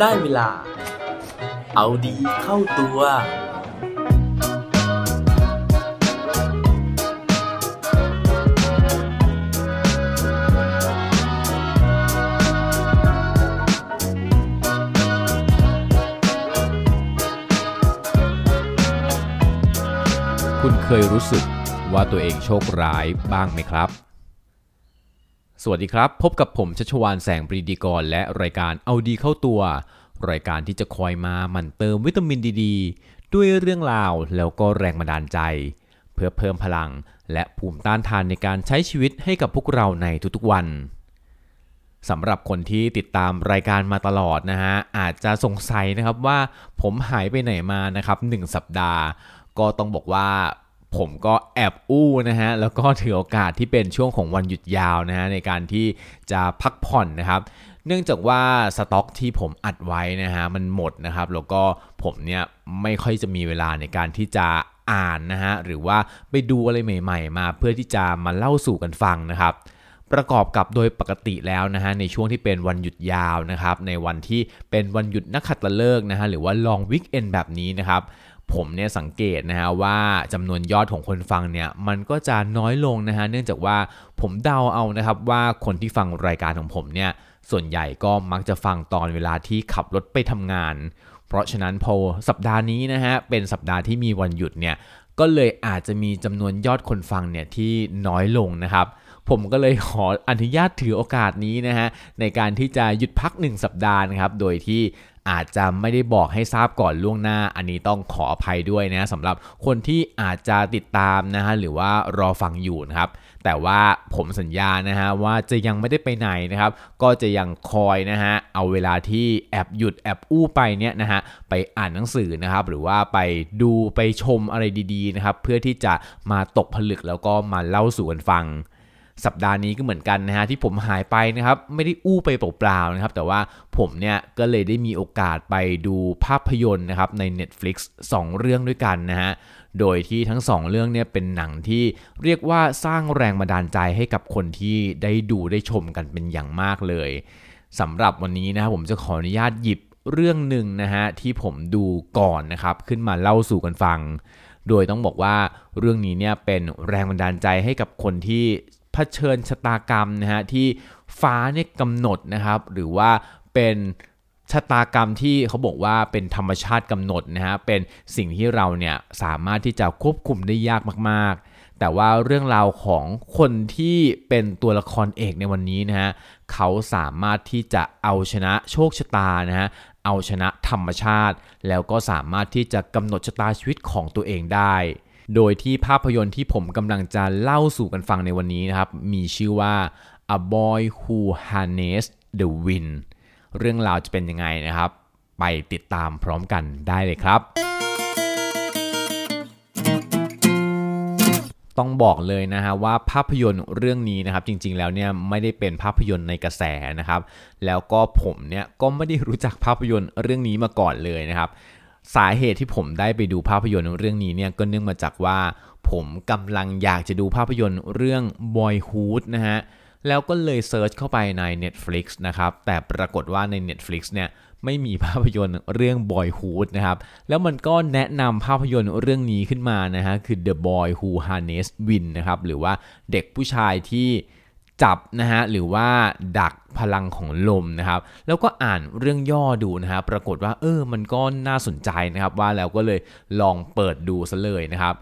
ได้เวลา เอาดีเข้าตัว คุณเคยรู้สึกว่าตัวเองโชคร้ายบ้างไหมครับ สวัสดีครับ พบกับผมชัชวานแสงปรีดีกร และรายการเอาดีเข้าตัว รายการที่จะคอยมาหมั่นเติมวิตามินดีดด้วยเรื่องราวแล้วก็แรงบันดาลใจ เพื่อเพิ่มพลัง และภูมิต้านทานในการใช้ชีวิตให้กับพวกเราในทุกๆวันสำหรับคนที่ติดตามรายการมาตลอดนะฮะอาจจะสงสัยนะครับว่าผมหายไปไหนมานะครับ1สัปดาห์ ก็ต้องบอกว่า ผมก็แอบอู้นะฮะ แล้วก็ถือโอกาสที่เป็นช่วงของวันหยุดยาวนะฮะในการที่จะพักผ่อนนะครับเนื่องจากว่าสต็อกที่ผมอัดไว้นะฮะมันหมดนะครับ แล้วก็ผมเนี่ยไม่ค่อยจะมีเวลาในการที่จะอ่านนะฮะหรือว่าไปดูอะไรใหม่ ๆ มาเพื่อที่จะมาเล่าสู่กันฟังนะครับ ประกอบกับโดยปกติแล้วนะฮะในช่วงที่เป็นวันหยุดยาวนะครับ ในวันที่เป็นวันหยุดนักขัตฤกษ์นะฮะหรือว่าลองวิกเอนแบบนี้นะครับ ผมเนี่ยสังเกตนะฮะว่าจำนวนยอดของคนฟังเนี่ยมันก็จะน้อยลงนะฮะเนื่องจากว่าผมเดาเอานะครับว่าคนที่ฟังรายการของผมเนี่ยส่วนใหญ่ก็มักจะฟังตอนเวลาที่ขับรถไปทำงาน เพราะฉะนั้นพอสัปดาห์นี้นะฮะเป็นสัปดาห์ที่มีวันหยุดเนี่ยก็เลยอาจจะมีจำนวนยอดคนฟังเนี่ยที่น้อยลงนะครับผมก็เลยขออนุญาตถือโอกาสนี้นะฮะในการที่จะหยุดพัก 1 สัปดาห์นะครับ โดยที่ อาจจะไม่ได้บอกให้ทราบก่อนล่วงหน้า อันนี้ต้องขออภัยด้วยนะสำหรับคนที่อาจจะติดตามนะฮะหรือว่ารอฟังอยู่นะครับแต่ว่าผมสัญญานะฮะว่าจะยังไม่ได้ไปไหนนะครับก็จะยังคอยนะฮะเอาเวลาที่แอบหยุดแอบอู้ไปเนี่ยนะฮะไปอ่านหนังสือนะครับหรือว่าไปดูไปชมอะไรดีๆนะครับเพื่อที่จะมาตกผลึกแล้วก็มาเล่าสู่กันฟัง สัปดาห์นี้ก็เหมือนกันนะฮะที่ผมหายไปนะครับไม่ได้อู้ไปเปล่าๆนะครับแต่ว่าผมเนี่ยก็เลยได้มีโอกาสไปดูภาพยนตร์นะครับใน Netflix 2 เรื่องด้วยกันนะฮะโดยที่ทั้ง 2 เรื่องเนี่ยเป็นหนังที่เรียกว่าสร้างแรงบันดาลใจให้กับคนที่ได้ดูได้ชมกันเป็นอย่างมากเลยสำหรับวันนี้นะครับผมจะขออนุญาตหยิบเรื่องหนึ่งนะฮะที่ผมดูก่อนนะครับขึ้นมาเล่าสู่กันฟัง โดยต้องบอกว่าเรื่องนี้เนี่ยเป็นแรงบันดาลใจให้กับคนที่ ชิญชะตากรรมนะฮะที่ฟ้าเนี่ยกำหนดนะครับหรือว่าเป็นชะตากรรมที่เขาบอกว่าเป็นธรรมชาติกำหนดนะฮะเป็นสิ่งที่เราเนี่ยสามารถที่จะควบคุมได้ยากมากๆ แต่ว่าเรื่องราวของคนที่เป็นตัวละครเอกในวันนี้นะฮะเขาสามารถที่จะเอาชนะโชคชะตานะฮะเอาชนะธรรมชาติ แล้วก็สามารถที่จะกำหนดชะตาชีวิตของตัวเองได้ โดยที่ภาพยนตร์ที่ผมกำลังจะเล่าสู่กันฟังในวันนี้นะครับ มีชื่อว่า A Boy Who Harnessed the Wind เรื่องราวจะเป็นยังไงนะครับ ไปติดตามพร้อมกันได้เลยครับ ต้องบอกเลยนะฮะว่าภาพยนตร์เรื่องนี้นะครับ จริงๆแล้วเนี่ยไม่ได้เป็นภาพยนตร์ในกระแสนะครับ แล้วก็ผมเนี่ยก็ไม่ได้รู้จักภาพยนตร์เรื่องนี้มาก่อนเลยนะครับ สาเหตุที่ผมได้ไปดูภาพยนตร์เรื่องนี้เนี่ยก็เนื่องมาจากว่า ผมกำลังอยากจะดูภาพยนตร์เรื่อง Boyhood นะฮะแล้วก็เลยเซิร์ชเข้าไปใน Netflix นะครับ แต่ปรากฏว่าใน Netflix เนี่ยไม่มีภาพยนตร์เรื่อง Boyhood นะครับ แล้วมันก็แนะนำภาพยนตร์เรื่องนี้ขึ้นมานะฮะ คือ The Boy Who Harnessed Wind นะครับ หรือว่าเด็กผู้ชายที่ จับนะฮะหรือว่าดักพลังของลมนะครับแล้วก็อ่านเรื่องย่อดูนะฮะปรากฏว่าเออมันก็น่าสนใจนะครับว่าแล้วก็เลยลองเปิดดูซะเลยนะครับ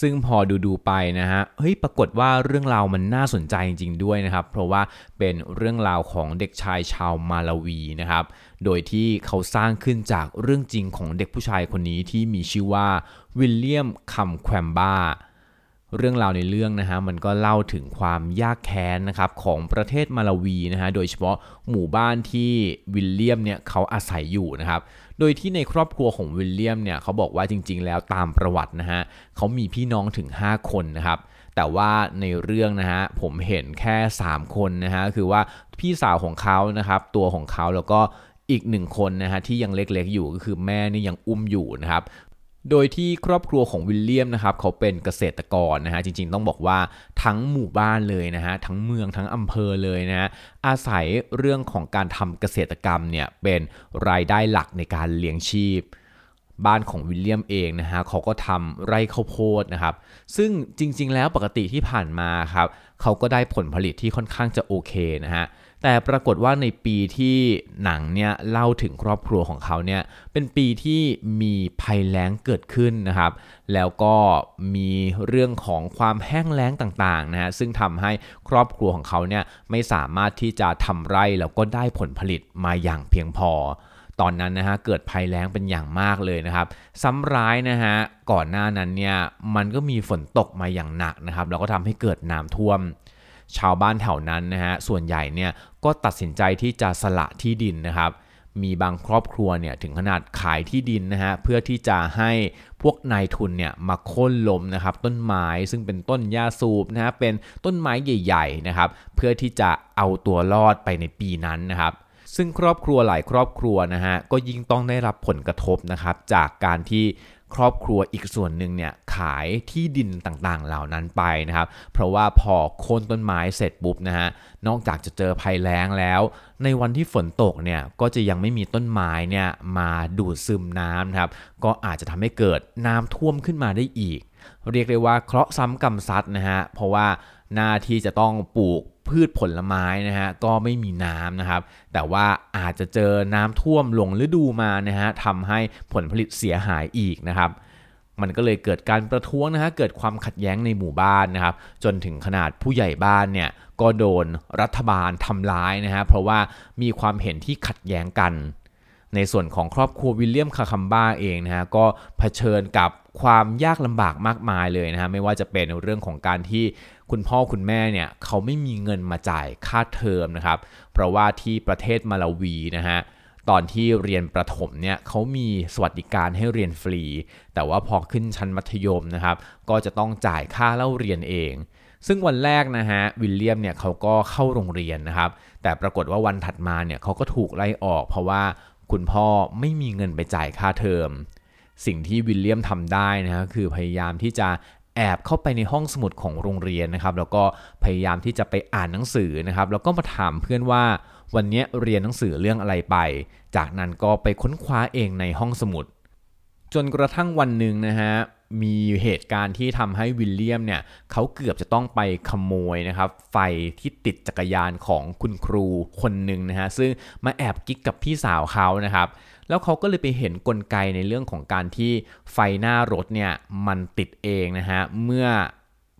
ซึ่งพอดูดูไปนะฮะ เฮ้ย ปรากฏว่าเรื่องราวมันน่าสนใจจริงๆด้วยนะครับ เพราะว่าเป็นเรื่องราวของเด็กชายชาวมาลาวีนะครับ โดยที่เขาสร้างขึ้นจากเรื่องจริงของเด็กผู้ชายคนนี้ที่มีชื่อว่าวิลเลียมคัมแควมบ้า เรื่องราวในเรื่องนะฮะมันก็เล่าถึงความยากแค้นนะครับของประเทศมาลาวีนะฮะโดยเฉพาะหมู่บ้านที่วิลเลียมเนี่ยเขาอาศัยอยู่นะครับโดยที่ในครอบครัวของวิลเลียมเนี่ยเขาบอกว่าจริง ๆ แล้วตามประวัตินะฮะเขามีพี่น้องถึง 5 คนนะครับแต่ว่าในเรื่องนะฮะผมเห็นแค่ 3 คนนะฮะคือว่าพี่สาวของเขานะครับตัวของเขาแล้วก็อีกหนึ่งคนนะฮะที่ยังเล็กๆอยู่ก็คือแม่นี่ยังอุ้มอยู่นะครับ โดยที่ครอบครัวของวิลเลียมนะครับเขาเป็นเกษตรกรนะฮะจริงๆต้องบอกว่าทั้งหมู่บ้านเลยนะฮะทั้งเมืองทั้งอำเภอเลยนะฮะอาศัยเรื่องของการทำเกษตรกรรมเนี่ยเป็นรายได้หลักในการเลี้ยงชีพ บ้านของวิลเลียมเองนะฮะเขาก็ทำไร่ข้าวโพดนะครับซึ่งจริงๆแล้วปกติที่ผ่านมาครับเขาก็ได้ผลผลิตที่ค่อนข้างจะโอเคนะฮะ แต่ปรากฏว่าในปีที่หนังเนี่ยเล่าถึงครอบครัวของเขาเนี่ยเป็นปีที่มีภัยแล้งเกิดขึ้นนะครับ แล้วก็มีเรื่องของความแห้งแล้งต่างๆนะฮะซึ่งทำให้ครอบครัวของเขาเนี่ยไม่สามารถที่จะทำไร่แล้วก็ได้ผลผลิตมาอย่างเพียงพอตอนนั้นนะฮะเกิดภัยแล้งเป็นอย่างมากเลยนะครับซ้ำร้ายนะฮะก่อนหน้านั้นเนี่ยมันก็มีฝนตกมาอย่างหนักนะครับแล้วก็ทำให้เกิดน้ำท่วม ชาวบ้านแถวนั้นนะฮะส่วนใหญ่เนี่ย ก็ตัดสินใจที่จะสละที่ดินนะครับ มีบางครอบครัวเนี่ยถึงขนาดขายที่ดินนะฮะเพื่อที่จะให้พวกนายทุนเนี่ยมาโค่นล้มนะครับต้นไม้ซึ่งเป็นต้นหญ้าสูบนะฮะเป็นต้นไม้ใหญ่ๆนะครับเพื่อที่จะเอาตัวรอดไปในปีนั้นนะครับซึ่งครอบครัวหลายครอบครัวนะฮะก็ยิ่งต้องได้รับผลกระทบนะครับจากการที่ ครอบครัวอีกส่วนหนึ่งเนี่ยขายที่ดินต่างๆเหล่านั้นไปนะครับ เพราะว่าพอโค่นต้นไม้เสร็จปุ๊บนะฮะนอกจากจะเจอภัยแล้งแล้ว ในวันที่ฝนตกเนี่ยก็จะยังไม่มีต้นไม้เนี่ยมาดูดซึมน้ำนะครับก็อาจจะทำให้เกิดน้ำท่วมขึ้นมาได้อีก เรียกได้ว่าเคราะห์ซ้ำกรรมซัดนะฮะเพราะว่าหน้าที่จะต้องปลูก พืชผลไม้นะฮะก็ไม่มีน้ำนะครับ แต่ว่าอาจจะเจอน้ำท่วมหลงฤดูมานะฮะทำให้ผลผลิตเสียหายอีกนะครับมันก็เลยเกิดการประท้วงนะฮะ เกิดความขัดแย้งในหมู่บ้านนะครับ จนถึงขนาดผู้ใหญ่บ้านเนี่ยก็โดนรัฐบาลทำร้ายนะฮะ เพราะว่ามีความเห็นที่ขัดแย้งกัน ในส่วนของครอบครัววิลเลียมคาคัมบ้าเองนะฮะ ก็เผชิญกับความยากลำบากมากมายเลยนะฮะ ไม่ว่าจะเป็นเรื่องของการที่คุณพ่อคุณแม่เนี่ยเขาไม่มีเงินมาจ่ายค่าเทอมนะครับ เพราะว่าที่ประเทศมาลาวีนะฮะตอนที่เรียนประถมเนี่ยเขามีสวัสดิการให้เรียนฟรี แต่ว่าพอขึ้นชั้นมัธยมนะครับ ก็จะต้องจ่ายค่าเล่าเรียนเอง ซึ่งวันแรกนะฮะวิลเลียมเนี่ยเขาก็เข้าโรงเรียนนะครับ แต่ปรากฏว่าวันถัดมาเนี่ยเขาก็ถูกไล่ออก เพราะว่าคุณพ่อไม่มีเงินไปจ่ายค่าเทอม สิ่งที่วิลเลียมทำได้นะฮะคือพยายามที่จะ แอบเข้าไปในห้องสมุดของโรงเรียนนะครับ แล้วก็พยายามที่จะไปอ่านหนังสือนะครับ แล้วก็มาถามเพื่อนว่าวันนี้เรียนหนังสือเรื่องอะไรไป จากนั้นก็ไปค้นคว้าเองในห้องสมุด จนกระทั่งวันหนึ่งนะฮะมีเหตุการณ์ที่ทำให้วิลเลียมเนี่ยเขาเกือบจะต้องไปขโมยนะครับ ไฟที่ติดจักรยานของคุณครูคนหนึ่งนะฮะซึ่งมาแอบกิ๊กกับพี่สาวเขานะครับ แล้วเขาก็เลยไปเห็นนกลไกในเรื่องของการที่ไฟหน้ารถเนี่ยมันติดเองนะฮะเมื่อ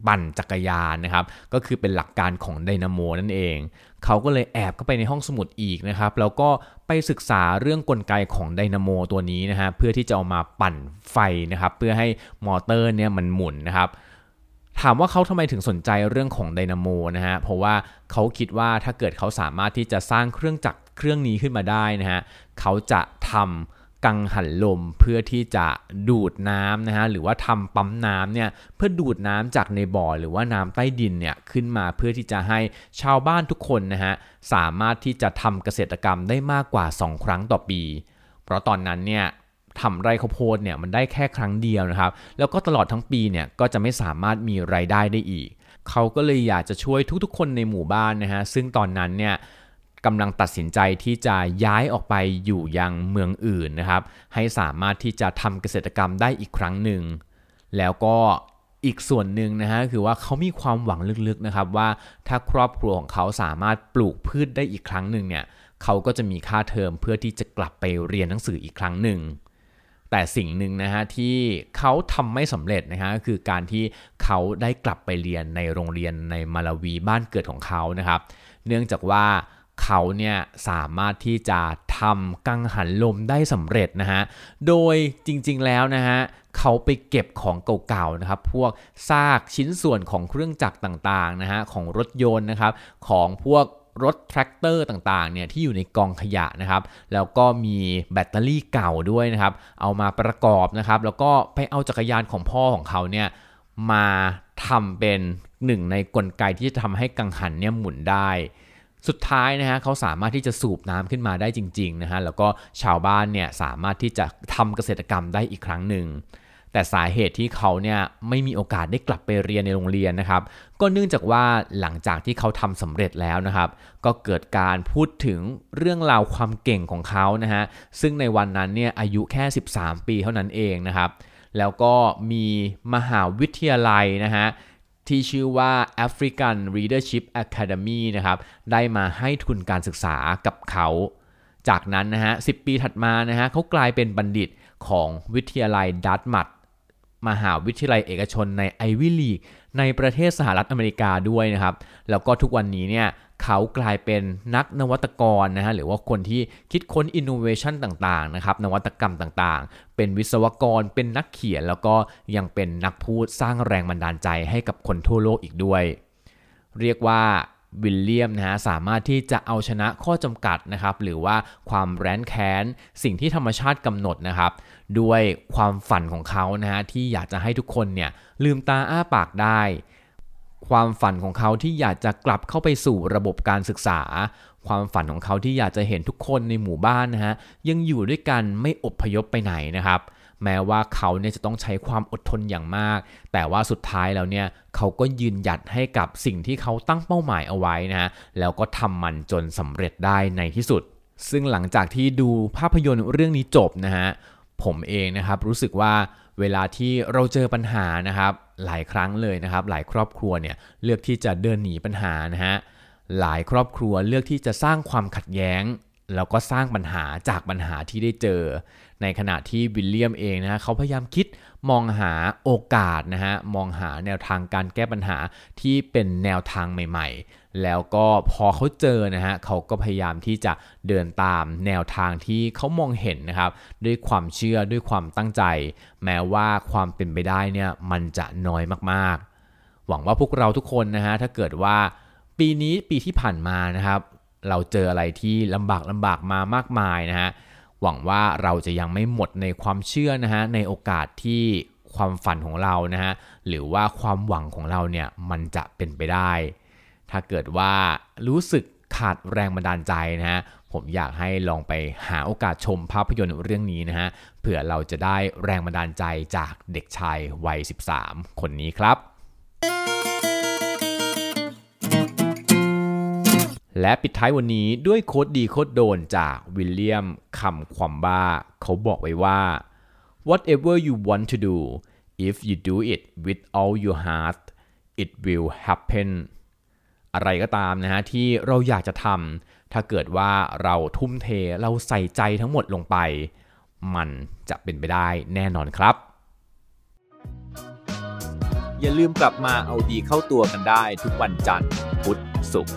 ปั่นจักรยานนะครับก็คือเป็นหลักการของไดนาโมนั่นเอง เขาก็เลยแอบเข้าไปในห้องสมุดอีกนะครับแล้วก็ไปศึกษาเรื่องกลไกของไดนาโมตัวนี้นะฮะเพื่อที่จะเอามาปั่นไฟนะครับเพื่อให้มอเตอร์เนี่ยมันหมุนนะครับถามว่าเขาทำไมถึงสนใจเรื่องของไดนาโมนะฮะเพราะว่าเขาคิดว่าถ้าเกิดเขาสามารถที่จะสร้างเครื่องจักรเครื่องนี้ขึ้นมาได้นะฮะ เขาจะทำกังหันลมเพื่อที่จะดูดน้ำนะฮะหรือว่าทำปั๊มน้ำเนี่ยเพื่อดูดน้ำจากในบ่อหรือว่าน้ำใต้ดินเนี่ยขึ้นมาเพื่อที่จะให้ชาวบ้านทุกคนนะฮะสามารถที่จะทำเกษตรกรรมได้มากกว่า 2 ครั้งต่อปี เพราะตอนนั้นเนี่ยทำไร่ข้าวโพดเนี่ยมันได้แค่ครั้งเดียวนะครับ แล้วก็ตลอดทั้งปีเนี่ยก็จะไม่สามารถมีไรายได้ได้อีก เขาก็เลยอยากจะช่วยทุกๆ คนในหมู่บ้านนะฮะซึ่งตอนนั้นเนี่ย กำลังตัดสินใจที่จะย้ายออกไปอยู่ยังเมืองอื่นนะครับ ให้สามารถที่จะทำเกษตรกรรมได้อีกครั้งหนึ่ง แล้วก็อีกส่วนหนึ่งนะฮะคือว่าเขามีความหวังลึกๆนะครับว่าถ้าครอบครัวของเขาสามารถปลูกพืชได้อีกครั้งหนึ่งเนี่ยเขาก็จะมีค่าเทอมเพื่อที่จะกลับไปเรียนหนังสืออีกครั้งหนึ่งแต่สิ่งหนึ่งนะฮะที่เขาทำไม่สำเร็จนะฮะคือการที่เขาได้กลับไปเรียนในโรงเรียนในมาลาวีบ้านเกิดของเขานะครับ เนื่องจากว่า เขาเนี่ยสามารถที่จะทำกังหันลมได้สำเร็จนะฮะ โดยจริงๆแล้วนะฮะเขาไปเก็บของเก่าๆนะครับ พวกซากชิ้นส่วนของเครื่องจักรต่างๆนะฮะของรถยนต์นะครับของพวกรถแทรกเตอร์ต่างๆเนี่ยที่อยู่ในกองขยะนะครับ แล้วก็มีแบตเตอรี่เก่าด้วยนะครับ เอามาประกอบนะครับ แล้วก็ไปเอาจักรยานของพ่อของเขาเนี่ยมาทำเป็นหนึ่งในกลไกที่จะทำให้กังหันเนี่ยหมุนได้ สุดท้ายนะฮะเขาสามารถที่จะสูบน้ำขึ้นมาได้จริงๆนะฮะแล้วก็ชาวบ้านเนี่ยสามารถที่จะทำเกษตรกรรมได้อีกครั้งหนึ่งแต่สาเหตุที่เขาเนี่ยไม่มีโอกาสได้กลับไปเรียนในโรงเรียนนะครับ ก็เนื่องจากว่าหลังจากที่เขาทำสำเร็จแล้วนะครับ ก็เกิดการพูดถึงเรื่องราวความเก่งของเขานะฮะซึ่งในวันนั้นเนี่ยอายุแค่ 13 ปีเท่านั้นเองนะครับ แล้วก็มีมหาวิทยาลัยนะฮะ ที่ชื่อว่า African Leadership Academy นะครับ ได้มาให้ทุนการศึกษากับเขา จากนั้นนะฮะ 10 ปีถัดมานะฮะเขากลายเป็นบัณฑิตของวิทยาลัย Dartmouth มหาวิทยาลัยเอกชนใน Ivy League ในประเทศสหรัฐอเมริกาด้วยนะครับ แล้วก็ทุกวันนี้เนี่ยเขากลายเป็นนักนวัตกรนะฮะหรือว่าคนที่คิดค้นอินโนเวชันต่างๆนะครับนวัตกรรมต่างๆ เป็นวิศวกรเป็นนักเขียน แล้วก็ยังเป็นนักพูดสร้างแรงบันดาลใจให้กับคนทั่วโลกอีกด้วย เรียกว่าวิลเลียมนะฮะสามารถที่จะเอาชนะข้อจำกัดนะครับหรือว่าความแร้นแค้น สิ่งที่ธรรมชาติกำหนดนะครับ ด้วยความฝันของเขานะฮะที่อยากจะให้ทุกคนเนี่ยลืมตาอ้าปากได้ ความฝันของเขาที่อยากจะกลับเข้าไปสู่ระบบการศึกษา ความฝันของเขาที่อยากจะเห็นทุกคนในหมู่บ้านนะฮะยังอยู่ด้วยกันไม่อพยพไปไหนนะครับ แม้ว่าเขาเนี่ยจะต้องใช้ความอดทนอย่างมาก แต่ว่าสุดท้ายแล้วเนี่ยเขาก็ยืนหยัดให้กับสิ่งที่เขาตั้งเป้าหมายเอาไว้นะฮะแล้วก็ทำมันจนสำเร็จได้ในที่สุดซึ่งหลังจากที่ดูภาพยนตร์เรื่องนี้จบนะฮะ ผมเองนะครับรู้สึกว่าเวลาที่เราเจอปัญหานะครับ หลายครั้งเลยนะครับ หลายครอบครัวเนี่ยเลือกที่จะเดินหนีปัญหานะฮะหลายครอบครัวเลือกที่จะสร้างความขัดแย้ง แล้วก็สร้างปัญหาจากปัญหาที่ได้เจอ ในขณะที่วิลเลียมเองนะฮะเขาพยายามคิดมองหาโอกาสนะฮะมองหาแนวทางการแก้ปัญหาที่เป็นแนวทางใหม่ ๆ แล้วก็พอเขาเจอนะฮะเขาก็พยายามที่จะเดินตามแนวทางที่เขามองเห็นนะครับด้วยความเชื่อด้วยความตั้งใจ แม้ว่าความเป็นไปได้เนี่ยมันจะน้อยมากๆ หวังว่าพวกเราทุกคนนะฮะถ้าเกิดว่าปีนี้ปีที่ผ่านมานะครับเราเจออะไรที่ลำบากลำบากมามากมายนะฮะ หวังว่าเราจะยังไม่หมดในความเชื่อนะฮะในโอกาสที่ความฝันของเรานะฮะหรือว่าความหวังของเราเนี่ยมันจะเป็นไปได้ ถ้าเกิดว่ารู้สึกขาดแรงบันดาลใจนะฮะผมอยากให้ลองไปหาโอกาสชมภาพยนตร์เรื่องนี้นะฮะเผื่อเราจะได้แรงบันดาลใจจากเด็กชายวัย 13 คนนี้ครับ และปิดท้ายวันนี้ด้วยโค้ดดีโค้ดโดนจากวิลเลียมคำความบ้า เขาบอกไว้ว่า whatever you want to do if you do it with all your heart it will happen อะไรก็ตามนะฮะที่เราอยากจะทำถ้าเกิดว่าเราทุ่มเทเราใส่ใจทั้งหมดลงไป มันจะเป็นไปได้แน่นอนครับ อย่าลืมกลับมาเอาดีเข้าตัวกันได้ทุกวันจันทร์พุธศุกร์